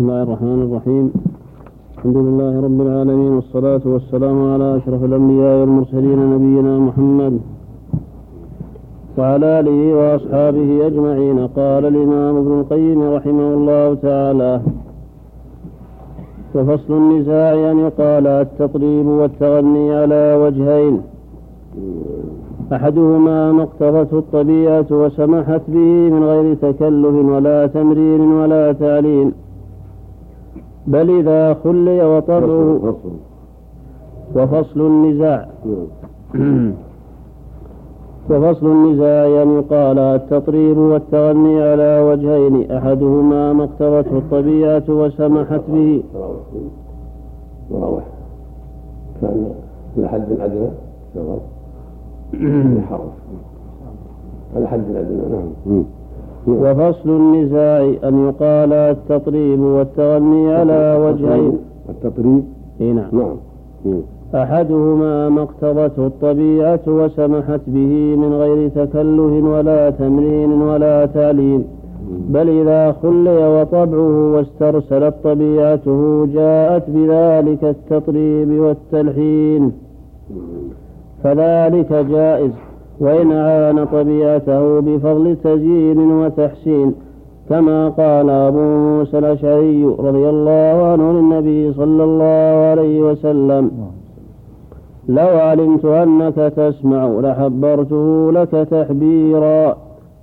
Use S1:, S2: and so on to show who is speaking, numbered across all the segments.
S1: بسم الله الرحمن الرحيم. الحمد لله رب العالمين والصلاة والسلام على أشرف الأنبياء والمرسلين نبينا محمد وعلى آله وأصحابه أجمعين. قال الإمام ابن القيم رحمه الله تعالى وفصل النزاع أن يقال التطريب والتغني على وجهين. أحدهما ما اقتضته الطبيعة وسمحت به من غير تكلف ولا تمرين ولا تعليل. بل إذا خلي وطبعه وفصل النزاع. وفصل النزاع أن يقال التطريب والتغني على وجهين أحدهما ما اقتضته الطبيعة وسمحت به.
S2: مراوح كان لحد الأدنى. شغل يحرف على حد الأدنى نعم.
S1: وفصل النزاع أن يقال التطريب والتغني على وجهين.
S2: التطريب؟
S1: إي نعم.
S2: نعم.
S1: أحدهما ما اقتضته الطبيعة وسمحت به من غير تكلف ولا تمرين ولا تعليم. بل إذا خلي وطبعه واسترسلت طبيعته جاءت بذلك التطريب والتلحين. فذلك جائز. وإن عان طبيعته بفضل تزيين وتحسين كما قال أبو موسى الأشعري رضي الله عنه للنبي صلى الله عليه وسلم لو علمت أنك تسمع لحبرته لك تحبيرا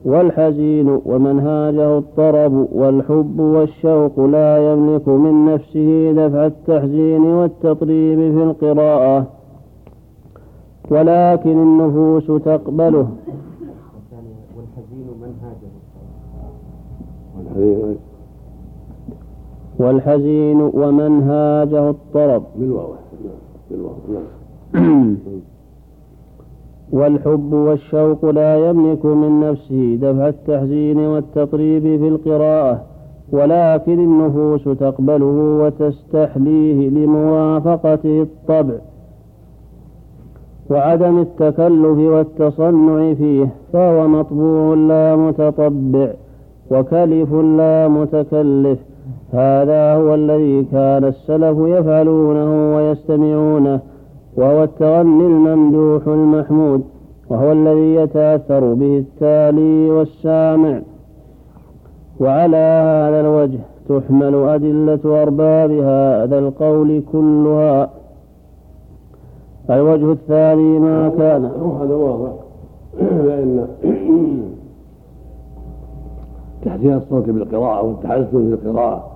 S1: والحزين ومنهاجه الطرب والحب والشوق لا يملك من نفسه دفع التحزين والتطريب في القراءة. ولكن النفوس تقبله.
S3: والحزين منهاجه
S1: والحزين ومنهاجه الطرب.
S2: بالواو بالواو نعم
S1: والحب والشوق لا يملك من نفسه دفع التحزين والتطريب في القراءة ولكن النفوس تقبله وتستحليه لموافقته الطبع. وعدم التكلف والتصنع فيه فهو مطبوع لا متطبع وكلف لا متكلف. هذا هو الذي كان السلف يفعلونه ويستمعونه وهو التغني الممدوح المحمود وهو الذي يتأثر به التالي والسامع. وعلى هذا الوجه تحمل أدلة أرباب هذا القول كلها. الوجه الثاني ما كان.
S2: هذا واضح. لأن تحسين الصوت بالقراءة والتحسن في القراءة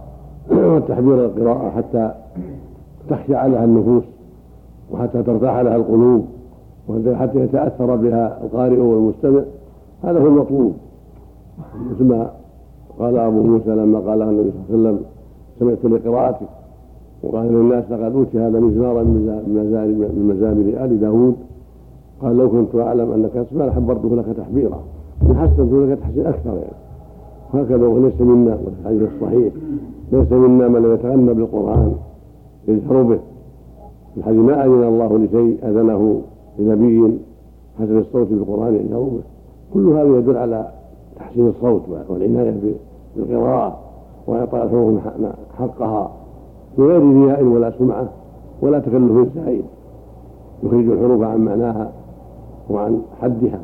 S2: والتحبير القراءة حتى تخشع لها النفوس وحتى ترتاح لها القلوب وحتى يتأثر بها القارئ والمستمع هذا هو المطلوب. مثل ما قال أبو موسى لما قال النبي صلى الله عليه وسلم سمعت لقراءتك. وقال للناس لقد أوتي هذا مزمارا من مزامر آل داود. قال لو كنت أعلم أنك تسمع لحبرته لك تحبيرا. لحسنت لك تحسين أكثر يعني. وهكذا وليس منا والحديث الصحيح. ليس منا من لا يتغنى بالقرآن يجهر به. الحديث ما أذن الله لشيء أذنه لنبي حسن الصوت بالقرآن يجهر به. كل هذا يدل على تحسين الصوت والعناية بالقراءة وإعطاء الحروف حقها. بغير رياء ولا سمعة ولا تكلف زائد يخرج الحروف عن معناها وعن حدها.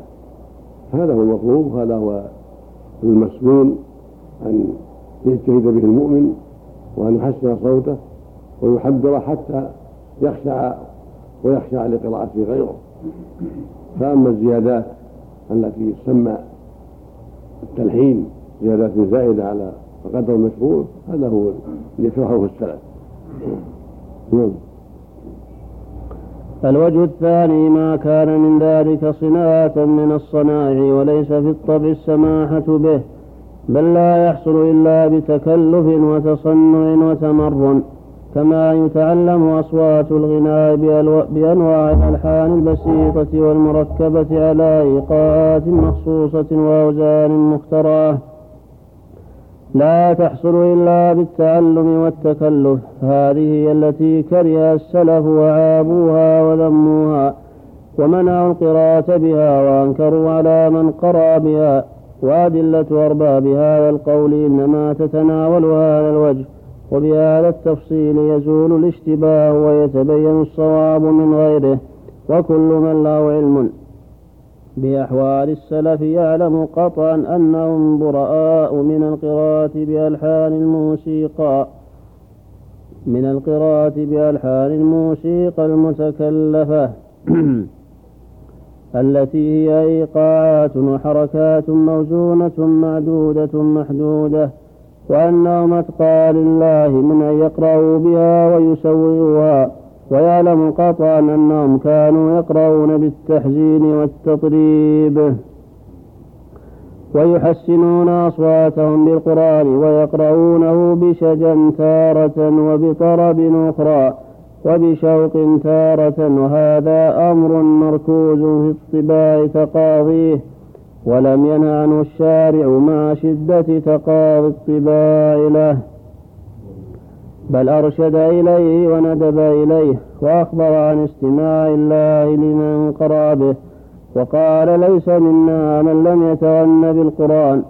S2: هذا هو المطلوب هذا هو المسنون أن يجتهد به المؤمن وأن يحسن صوته ويحبر حتى يخشع ويخشع لقراءته غيره. فأما الزيادات التي تسمى التلحين زيادات زائدة على القدر المشروع هذا هو اللي يكرهه السلف. نعم.
S1: الوجه الثاني ما كان من ذلك صناعة من الصنائع وليس في الطبع السماحة به بل لا يحصل إلا بتكلف وتصنع وتمرن كما يتعلم أصوات الغناء بأنواع الألحان البسيطة والمركبة على إيقاعات مخصوصة وأوزان مخترعة. لا تحصل إلا بالتعلم والتكلف. هذه هي التي كره السلف وعابوها وذموها ومنعوا القراءة بها وأنكروا على من قرأ بها وأدلة أرباب هذا القول إنما تتناول هذا الوجه وبهذا التفصيل يزول الاشتباه ويتبين الصواب من غيره. وكل من له علم بأحوال السلف يعلم قطعا أنهم براء من القراءة بألحان الموسيقى من القراءة بألحان الموسيقى المتكلفة التي هي إيقاعات وحركات موزونة معدودة محدودة وأنهم أتقى لله من أن يقرأوا بها ويسوروها ويعلم قطعا أنهم كانوا يقرؤون بالتحزين والتطريب. ويحسنون أصواتهم بالقرآن ويقرؤونه بشجا تارة وبطرب أخرى وبشوق تارة وهذا أمر مركوز في الطباع تقاضيه ولم ينه عنه الشارع مع شدة تقاضي الطباع له. بل أرشد إليه وندب إليه وأخبر عن استماع الله لمن قرأ به وقال ليس منا من لم يتغن بالقرآن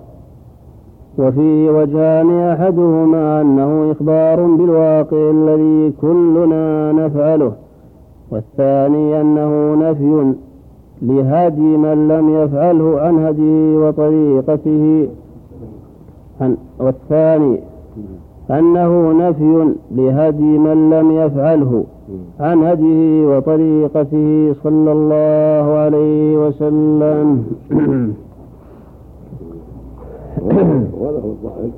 S1: وفيه وجهان أحدهما أنه إخبار بالواقع الذي كلنا نفعله والثاني أنه نفي لهدي من لم يفعله عن هديه وطريقته. والثاني أنه نفي لهدي من لم يفعله عن هديه وطريقته صلى الله عليه وسلم.
S2: وله الظاهر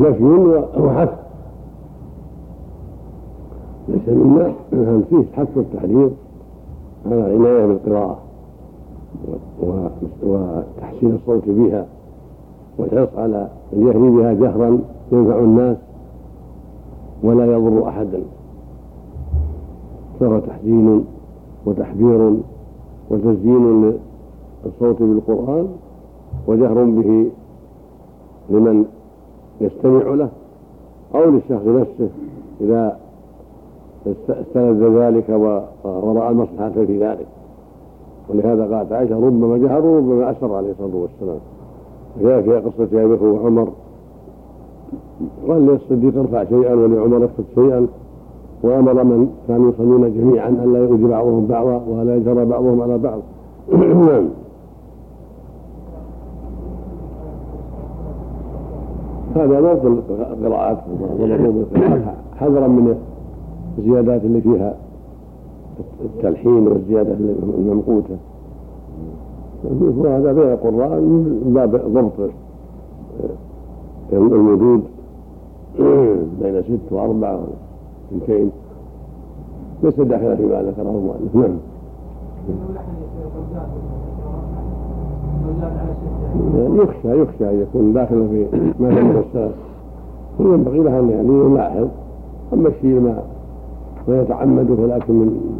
S2: نفي وحث. ليس منا فيه حث التحريض على العناية بالقراءة وتحسين الصوت بها والحرص على يهدي بها جهرا ينفع الناس ولا يضر أحدا. فهو تحزين وتحذير وتزيين للصوت بالقرآن وجهر به لمن يستمع له أو للشخص نفسه إذا استلذ ذلك ورأى المصلحة في ذلك. ولهذا قالت عائشة ربما جهر وربما أسر عليه الصلاة والسلام. جاء في قصة أبي وعمر. قال للصديق ارفع شيئا ولعمر اخفض شيئا. وأمر من كانوا يصلون جميعا أن لا يؤذي بعضهم بعضا ولا يجرى بعضهم على بعض. نعم. هذا ضبط القراءات حذرا من الزيادات اللي فيها التلحين والزيادة الممقوتة وهذا بين القراء من باب ضبط. الوجود بين ست وأربعة وثنتين ليس داخلا فيما ذكره المؤلف. نعم. يخشى يخشى أن يكون داخلا في ما تم السلف وينبغي له أن يعني يلاحظ. أما الشيء ما ما يتعمده ولكن من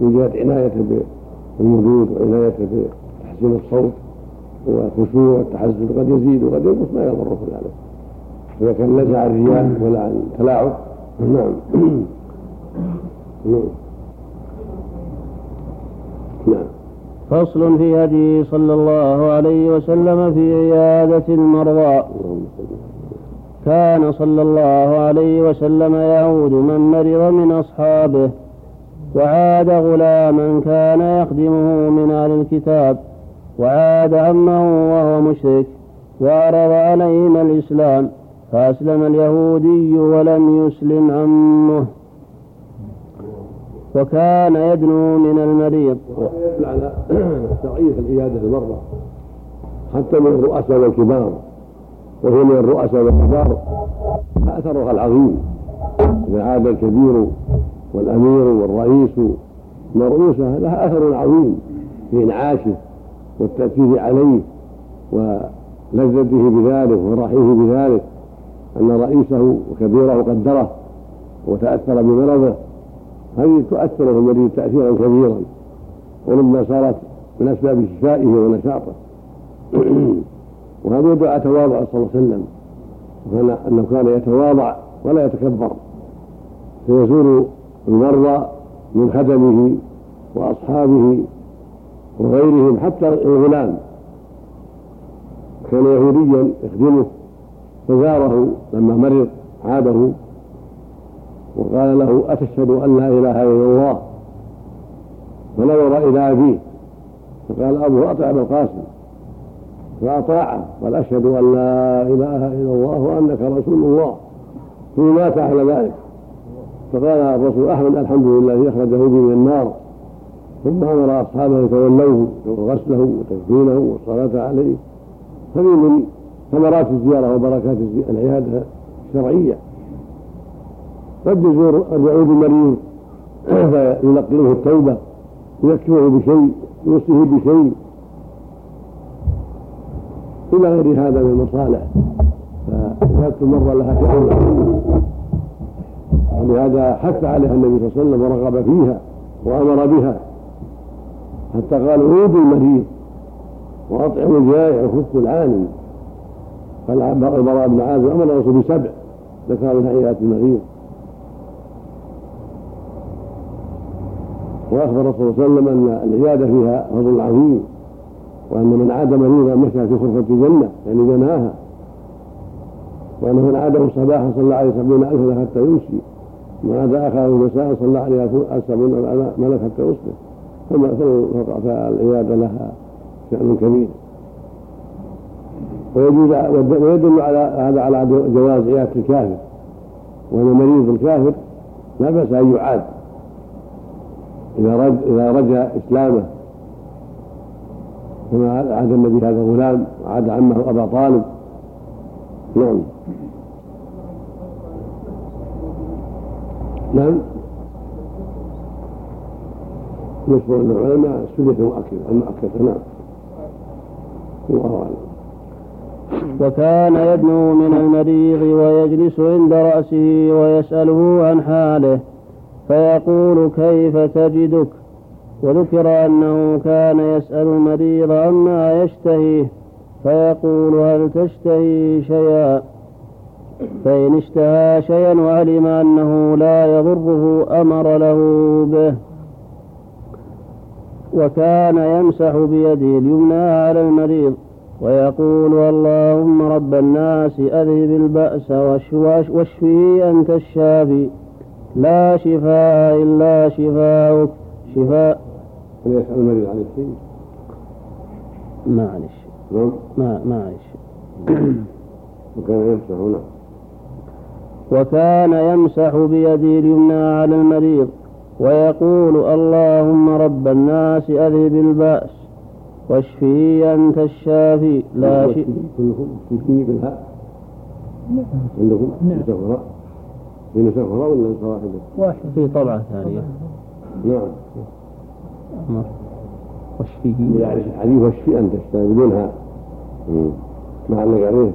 S2: من جهة عنايته بالوجود وعنايته بتحسين الصوت والخشوع والتحزن قد يزيد وقد ينقص ما يضره ذلك إذا كان ليس عن رياء ولا عن تلاعب نعم. نعم.
S1: نعم. فصل في هدي صلى الله عليه وسلم في عيادة المرضى. كان صلى الله عليه وسلم يعود من مرض من أصحابه وعاد غلاما كان يخدمه من أهل الكتاب. وعاد عمه وهو مشرك وعرض عليهما الإسلام فأسلم اليهودي ولم يسلم عمه. وكان يدنو من المريض.
S2: على تعريف العيادة المرة حتى من الرؤساء والكبار. وهي من الرؤساء والكبار أثرها العظيم. إذا عاد الكبير والأمير والرئيس مرؤوسة لها أثر عظيم في إنعاشه. والتأكيد عليه ولذته بذلك وفرحه بذلك أن رئيسه وكبيره قدره وتأثر بمرضه هذه تؤثر في المريض تأثيرا كبيرا وربما صارت من أسباب شفائه ونشاطه. وهذا يدعى تواضع صلى الله عليه وسلم. وكان أنه كان يتواضع ولا يتكبر. فيزور المرضى من خدمه وأصحابه وغيرهم حتى الغلام. كان يهوديا يخدمه فزاره لما مرض عاده وقال له أتشهد أن لا إله إلا الله؟ فنظر إلى أبيه فقال أبوه أطع أبا القاسم. فأطاعه قال أشهد أن لا إله إلا الله وأنك رسول الله. ثم مات على ذلك. فقال الرسول أحمد الحمد لله الذي أخرجه بي من النار. ثم أمر أصحابه يتولوه غسله وتكفينه والصلاة عليه. هذه من ثمرات الزيارة وبركات العيادة الشرعية. قد يزور قد يعود المريض فيلقنه التوبة يكفيه بشيء يوصيه بشيء. إلى غير هذا من المصالح. فزيادة المرة لها شأن ولهذا حث عليها النبي صلى الله عليه وسلم ورغب فيها وأمر بها. حتى قال عودوا المريض وأطعموا الجائع وفكوا العاني قال بن عازب أمر الرسول بسبع. ذكر من عيادة المريض وأخبر صلى الله عليه وسلم أن العيادة فيها فضل عظيم وأن من عاد مريضا مشى في خرفه الجنة يعني جناها. وانه من عاده صباحا صلى عليه سبعين ألفا حتى يمشي. ومن عاد اخره مساء صلى عليه سبعين ملك حتى يصبح. فالعياده لها شأن كبير. ويدل على هذا على جواز عيادة الكافر. وأن مريض الكافر لا بأس أن يعاد. إذا رج إذا رجا إسلامه. كما عاد النبي هذا الغلام وعاد عمه أبا طالب. نعم. نعم. مشهور العلماء سنة مؤكدة المؤكدة نعم.
S1: وكان يدنو من المريض ويجلس عند رأسه ويسأله عن حاله فيقول كيف تجدك؟ وذكر أنه كان يسأل المريض عما يشتهيه فيقول هل تشتهي شيئا؟ فإن اشتهى شيئا وعلم أنه لا يضره أمر له به. وكان يمسح بيده اليمنى على المريض ويقول اللهم رب الناس أذهب البأس واشفه أنت الشافي. لا شفاء إلا شفاؤك. شفاء.
S2: هل يسأل المريض عن الشيء؟
S1: معلش
S2: نعم.
S1: ما معلش
S2: وكان يمسح هنا.
S1: وكان يمسح بيده اليمنى على المريض ويقول اللهم رب الناس أذهب البأس واشفه أنت الشافي. لا شيء.
S2: كلكم في بالهاء عندكم نعم. في أخرى ولا واحدة؟
S1: واحد؟ في طبعة ثانية.
S2: نعم.
S1: واشفيه
S2: يعني الحديث واشفي أنت بدونها ما علق عليه؟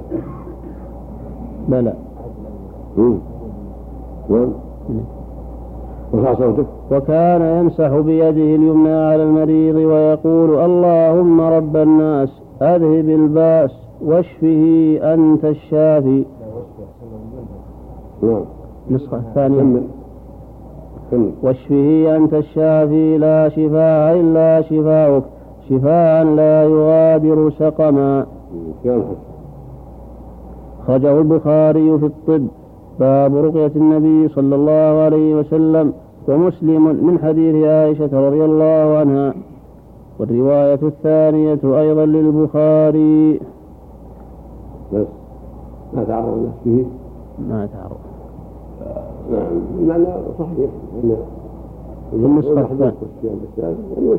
S1: بلى.
S2: نعم. ارفع صوتك.
S1: وكان يمسح بيده اليمنى على المريض ويقول اللهم رب الناس أذهب الباس واشفه أنت الشافي.
S2: نعم.
S1: النسخة الثانية واشفه أنت الشافي لا شفاء إلا شفاؤك. شفاء لا يغادر سقما. خرجه البخاري في الطب. باب رقية النبي صلى الله عليه وسلم ومسلم من حديث عائشة رضي الله عنها. والرواية الثانية أيضا للبخاري.
S2: بس ما تعرض نفسه
S1: ما تعرض.
S2: نعم لا صحيح
S1: النسخة الثانية.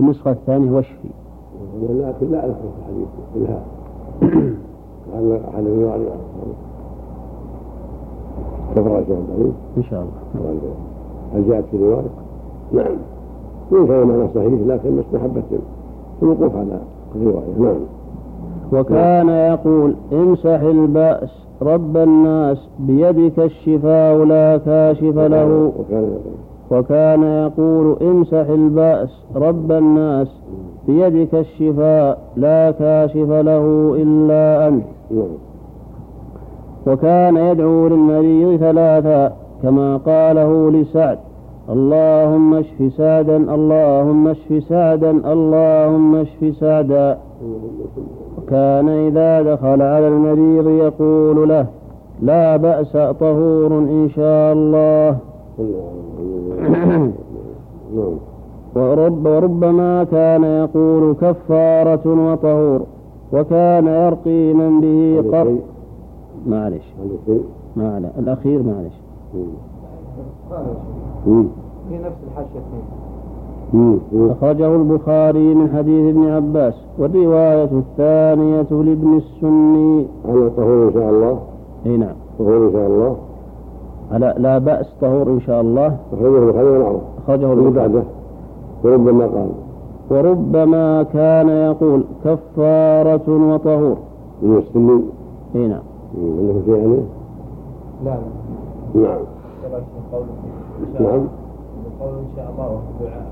S1: النسخة الثانية وشفي
S2: لكن لا أذكر في الحديث إلها لعل أحد الرواية كفر شيخ
S1: إن شاء الله.
S2: هل جاءت في رواية؟ نعم. وإن كان معنى صحيح لكن مستحبة الوقوف على الرواية. نعم.
S1: وكان يقول امسح البأس رب الناس بيدك الشفاء لا كاشف له. وكان يقول. امسح البأس رب الناس بيدك الشفاء لا كاشف له إلا أنت. وكان يدعو للمريض ثلاثا كما قاله لسعد. اللهم اشف سعدا اللهم اشف سعدا اللهم اشف سعدا. وكان إذا دخل على المريض يقول له لا بأس طهور إن شاء الله. ورب وربما كان يقول كفارة وطهور وكان يرقي من به
S2: هذا
S1: قر
S2: شيء
S1: معلش. ما على الأخير معلش.
S3: في نفس الحاشية.
S1: أخرجه البخاري من حديث ابن عباس والرواية الثانية لابن السني.
S2: هذا طهور إن شاء الله؟
S1: أي نعم.
S2: طهور إن شاء الله؟
S1: لا, لا بأس طهور إن شاء الله.
S2: أخرجه البخاري معروف
S1: أخرجه البخاري.
S2: وربما قال.
S1: وربما كان يقول كفارة وطهور.
S2: من السنين
S1: أي نعم.
S2: مم. عنده شيء
S3: لا
S2: نعم
S3: شاء
S2: نعم.
S3: قول إن شاء الله دعاء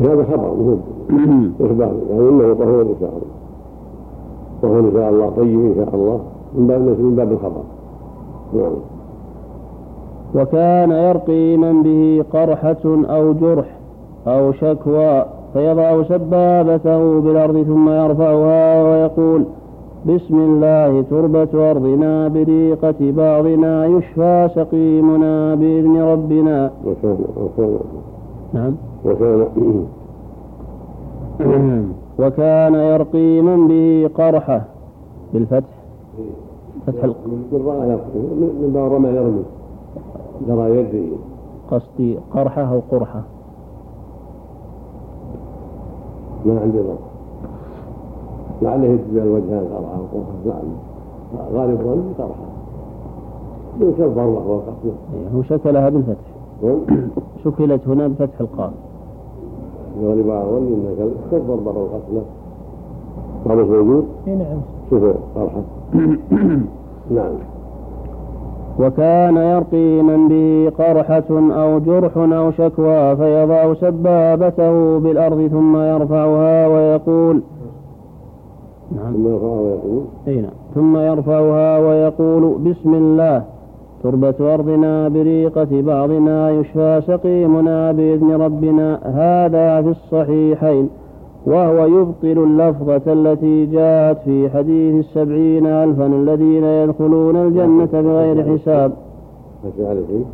S2: هذا خبر مهم. إخبار. يعني إنه طهور إن شاء الله. طهور إن شاء الله طيب إن شاء الله. من باب من باب الخبر. نعم.
S1: وكان يرقي من به قرحة أو جرح أو شكوى فيضع سبابته بالأرض ثم يرفعها ويقول بسم الله تربة أرضنا بريقة بعضنا يشفى سقيمنا بإذن ربنا.
S2: وكان وكان
S1: نعم.
S2: وكان
S1: وكان يرقي من به قرحة بالفتح. فتح
S2: من رمى يرمي جرى يدري
S1: قصدي قرحة أو قرحة.
S2: ما عندي ضبط لعله يتبع الوجهان قرحة وقرحة نعم. غالب ظن قرحة من كالضربة والقتل
S1: إيه، هو شكلها بالفتح. شكلت هنا بفتح القاف.
S2: غالب ظن إنك كالضربة والقتل هذا موجود
S1: اي نعم.
S2: شوف قرحة نعم.
S1: وكان يرقي من به قرحة أو جرح أو شكوى فيضع سبابته بالأرض ثم يرفعها ويقول نعم.
S2: ثم يرفعه ويقول.
S1: أي نعم. ثم يرفعها ويقول بسم الله. تربة أرضنا بريقة بعضنا يشفى سقيمنا بإذن ربنا. هذا في الصحيحين. وهو يبطل اللفظة التي جاءت في حديث السبعين ألفا الذين يدخلون الجنة بغير حساب.
S2: ماشي عليه شيء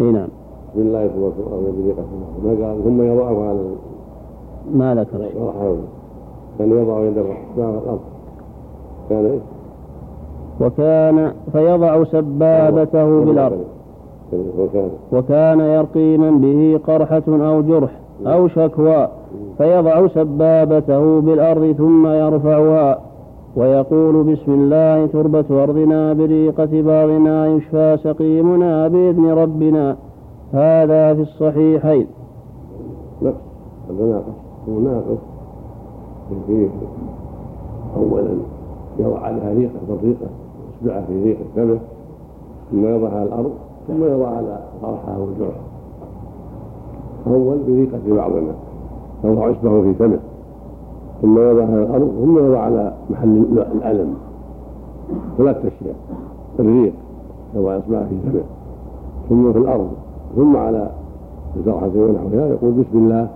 S1: أي نعم.
S2: بسم الله تبارك وتعالى بريقة ما قال ثم يضعه على
S1: ما ذكر.
S2: كان يضع يد الرحمن على الأرض. كان إيش؟
S1: وكان فيضع سبابته بالأرض.
S2: وكان.
S1: وكان يرقي من به قرحة أو جرح أو شكوى. فيضع سبابته بالأرض ثم يرفعها. ويقول بسم الله تربة أرضنا بريقة بعضنا يشفى سقيمنا بإذن ربنا. هذا في الصحيحين.
S2: هذا ناقص. ناقص. فيه أولا يضع عليها ريقة بالريقة إصبعه في ريقة فمه ثم يضعها على الأرض ثم يضع على طرحها والجرح أول بريقة بعضنا يضع إصبعه في فمه ثم يضعها على الأرض ثم يضع على محل الألم. ثلاث أشياء الريق يضع إصبعه في فمه ثم في الأرض ثم على الجرحة ونحوها يقول بسم الله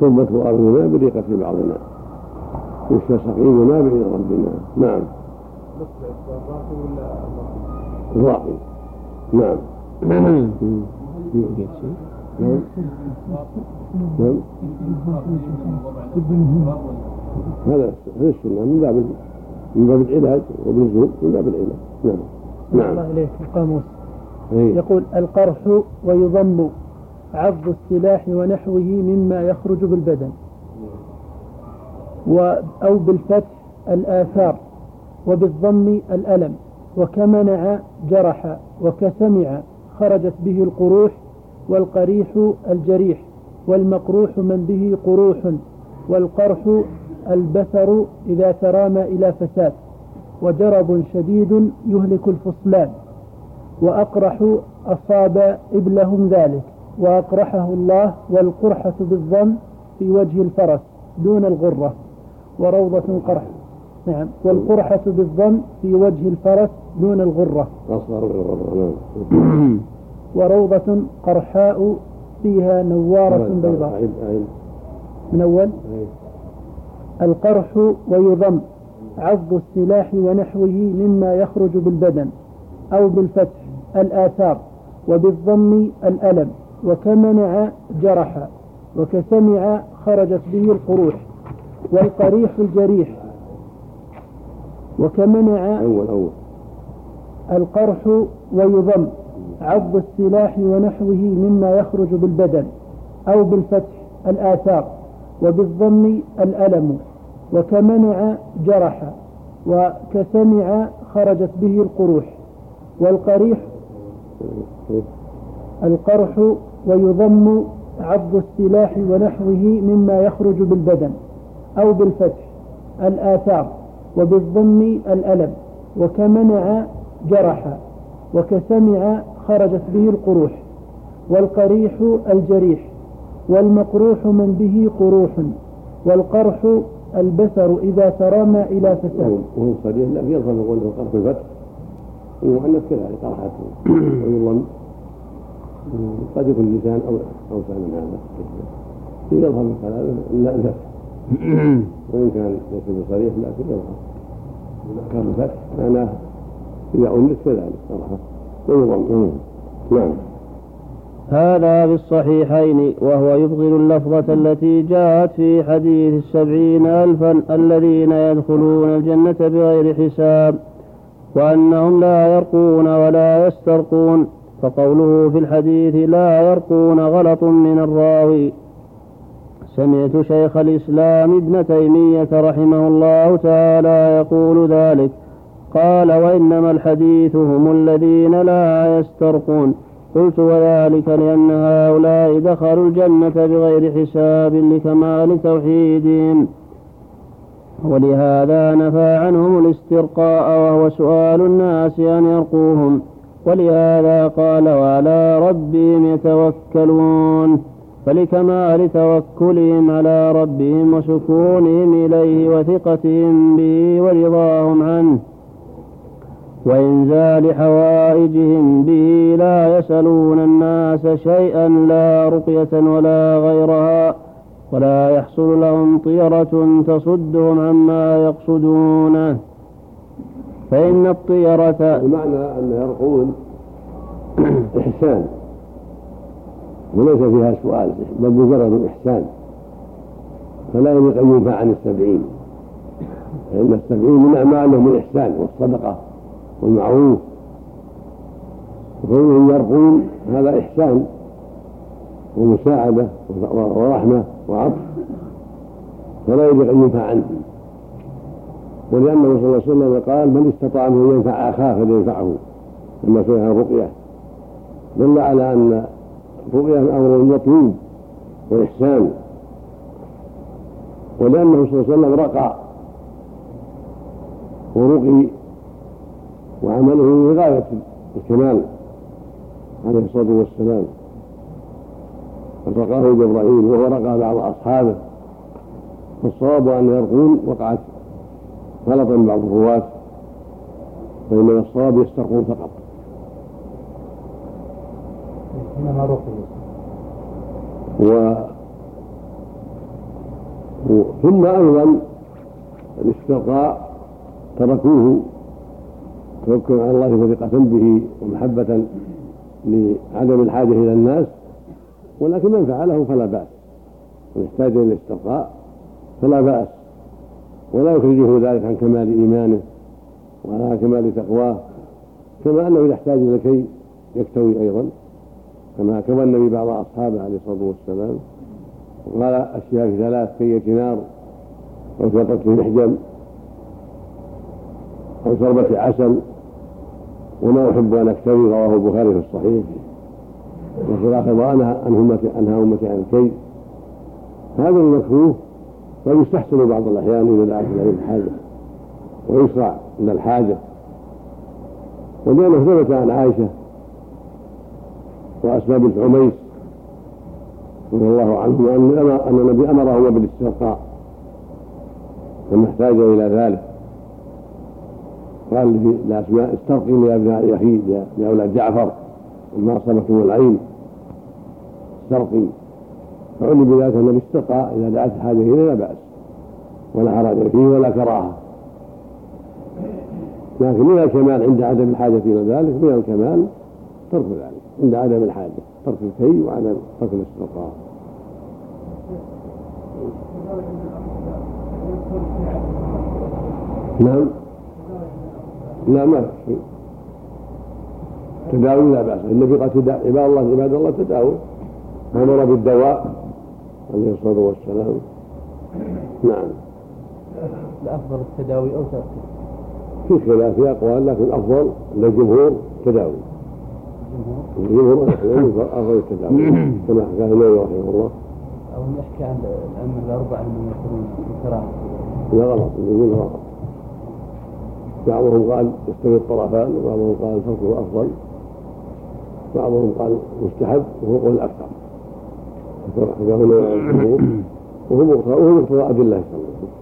S2: تربة أرضنا بريقة بعضنا. يشفى سقيمنا بإذن ربنا. نعم. الراقي نعم. نعم نعم نعم هذا هذا السنة من باب من باب العلاج وبالنزول من باب العلاج. نعم.
S4: الله
S2: نعم
S4: إليك. القاموس.
S2: إيه.
S4: يقول القرح ويضم. عض السلاح ونحوه مما يخرج بالبدن. أو بالفتح الآثار وبالضم الألم وكمنع جرح وكسمع خرجت به القروح والقريح الجريح والمقروح من به قروح والقرح البثر إذا ترامى إلى فساد وجرب شديد يهلك الفصلان وأقرح أصاب إبلهم ذلك. وأقرحه الله والقرحة بالضم في وجه الفرس دون الغرة وروضة قرح نعم. والقرحة بالضم في وجه الفرس دون الغرة.
S2: نعم.
S4: وروضة قرحاء فيها نوارة بيضاء.
S2: أعيد أعيد
S4: من أول. القرح ويضم عض السلاح ونحوه مما يخرج بالبدن أو بالفتح الآثار وبالضم الألم. وكمنع جرح وكسمع خرجت به القروح والقريح الجريح. وكمنع
S2: أول أول.
S4: القرح ويضم عض السلاح ونحوه مما يخرج بالبدن أو بالفتح الآثار وبالضم الألم. وكمنع جرح وكسمع خرجت به القروح. والقريح القرح ويضم عض السلاح ونحوه مما يخرج بالبدن أو بالفتح الآثار وبالضم الألم وكمنع جرح وكسمع خرجت به القروح والقريح الجريح والمقروح من به قروح والقرح البسر إذا ترامى إلى فساد.
S2: وهو صريح لا يظهر يقول له قرح الفتح ومؤنث كذلك قرحته ويظن قد يكون اللسان أو أوسع من هذا. يظهر من كلامه لا الفتح وإن كان ليس بصريح لكن يظهر كان الفتح معناه إذا أنث كذلك قرحه ويظن نعم.
S1: هذا بالصحيحين وهو يبطل اللفظة التي جاءت في حديث السبعين ألفا الذين يدخلون الجنة بغير حساب وأنهم لا يرقون ولا يسترقون. فقوله في الحديث لا يرقون غلط من الراوي. سمعت شيخ الإسلام ابن تيمية رحمه الله تعالى يقول ذلك. قال وإنما الحديث هم الذين لا يسترقون. قلت وذلك لأن هؤلاء دخلوا الجنة بغير حساب لكمال توحيدهم. ولهذا نفى عنهم الاسترقاء وهو سؤال الناس أن يرقوهم. ولهذا قال وعلى ربهم يتوكلون فلكمال توكلهم على ربهم وسكونهم إليه وثقتهم به ورضاهم عنه وإنزال حوائجهم به لا يسألون الناس شيئا لا رقية ولا غيرها ولا يحصل لهم طيرة تصدهم عما يقصدونه فإن الطيرة
S2: المعنى أن يرقون إحسان. وليس فيها سؤال بل مجرد إحسان. فلا يليق أن ينفع عن السبعين. فإن السبعين من أعمالهم الإحسان والصدقة والمعروف. وكونهم يرقون هذا إحسان ومساعدة ورحمة وعطف. فلا يجب أن ينفع عنه ولأنه صلى الله عليه وسلم قال من استطاع أن ينفع أخاه فلينفعه. لما سئل عن الرقية دل على أن الرقية أمر مطلوب وإحسان ولأنه صلى الله عليه وسلم رقى ورقي وعمله لغاية الكمال عليه الصلاة والسلام. رقاه جبرائيل وهو رقى بعض أصحابه فالصواب أن يرقون وقعت غلطا بعض الرواة وإنما الصواب يسترقون فقط.
S3: إنما
S2: و... و... ثم أيضا الاسترقاء تركوه توكل على الله وثقة به ومحبة لعدم الحاجة إلى الناس ولكن من فعله فلا بأس. من احتاج إلى الاسترقاء فلا بأس. ولا يخرجه ذلك عن كمال إيمانه وعلى كمال تقواه كما أنه إذا احتاج إلى كي يكتوي أيضا كما كما النبي بعض أصحابه عليه الصلاة والسلام وقال أشياء في ثلاث كي نار أو في محجم أو شربة عسل وما أحب أن أكتوي رواه البخاري في الصحيح. وفي الآخر وأنهى عن أمتي عن الكي. هذا المكروه ويستحسن بعض الأحيان إذا دعت إليه الحاجة ويشرع من الحاجة. ولأنه ثبت عن عائشة وأسماء بنت عميس رضي الله عنهما أن النبي أمرهما بالاسترقاء لما احتاج إلى ذلك. قال لأسماء استرقي لأبناء أخي لأولاد جعفر وما أصابتهم العين. استرقي فعلم بذلك النبي استرقى إذا دعت الحاجة إليه لا بأس ولا حرج فيه ولا كراهة. لكن من الكمال عند عدم الحاجة إلى ذلك من الكمال ترك ذلك. عند عدم الحاجة ترك الكي وعدم ترك الاستقرار نعم. لا ما في شيء. تداوي لا بأس. النبي قال عباد الله عباد الله تداوي. أمر بالدواء. عليه الصلاة والسلام. نعم.
S3: الأفضل التداوي أو ترك؟
S2: في خلاف في أقوال لكن الأفضل للجمهور التداوي الجمهور؟ أفضل التداوي كما حكاه النووي رحمه الله.
S3: أو نحكي عن الأئمة الأربعة أنهم يقولون بالكراهة.
S2: لا غلط يقول غلط. بعضهم قال يستوي الطرفان وبعضهم قال تركه أفضل. بعضهم قال مستحب وهو قول الأكثر. حكاه النووي وهو مقتضى وهو مقتضى أدلة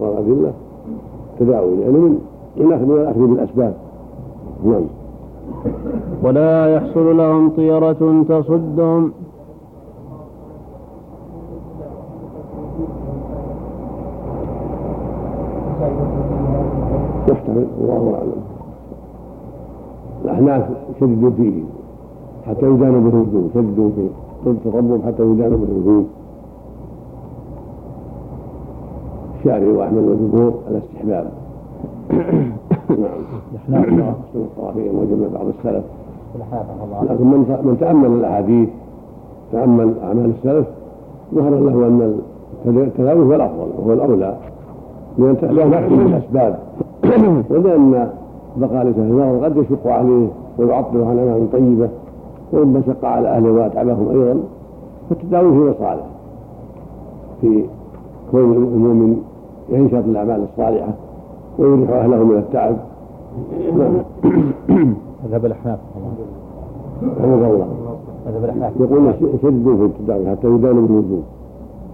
S2: مقتضى أدلة تداوي لأنه من من الأخذ بالأسباب نعم
S1: ولا يحصل لهم طيرة تصدهم
S2: يحتمل الله أعلم الأحناف شددوا فيه حتى يدانوا بالوجوب شددوا فيه قلت ربهم حتى يدانوا بالوجوب الشافعي واحمد والجمهور الاستحباب. نعم. احسن الطرفين وجمع بعض السلف. لكن من من تأمل الأحاديث تأمل أعمال السلف ظهر له أن التداوي هو الأفضل وهو الأولى. لأن نحكم بالاسباب ولان بقاء الانسان قد يشق عليه ويعطل عن أعمال طيبة. وربما شق على أهله وأتعبهم أيضا فالتداوي في مصالح في كون المؤمن ينشط الأعمال الصالحة ويريح أهله من التعب.
S3: مذهب الأحناف.
S2: رحمه الله.
S3: مذهب الأحناف.
S2: يقول شدوا في التداوي حتى يدانوا بالوجوب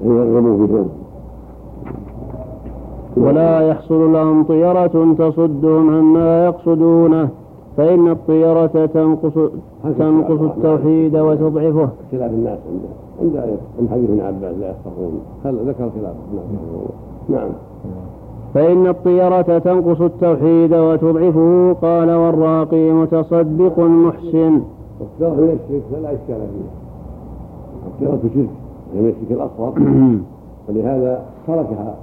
S2: يعني يرغبوا في النوم
S1: ولا يحصل لهم طيرة تصدهم عما يقصدونه. فإن الطيرة تنقص تنقص التوحيد وتضعفه.
S2: خلاف الناس عند عند عند حديث ابن عباس لا يفقهون. هل ذكر خلاف نعم.
S1: فإن الطيرة تنقص التوحيد وتضعفه قال والراقي متصدق محسن.
S2: الطيرة من الشرك فلا إشكال فيها. الطيرة شرك من الشرك الأصغر. ولهذا تركها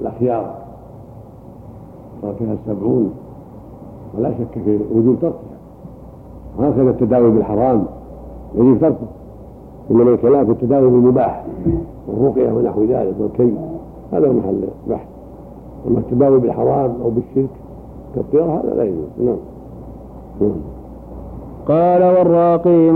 S2: الأخيار. تركها السبعون. ولا شك في وجوب تركها. وهكذا التداوي بالحرام يجب تركه. إنما الكلام في التداوي بالمباح والرقية ونحو ذلك والكي هذا محل بحث. أما التداوي بالحرام أو بالشرك كالطيرة هذا لا يجوز. نعم.
S1: قال والراقي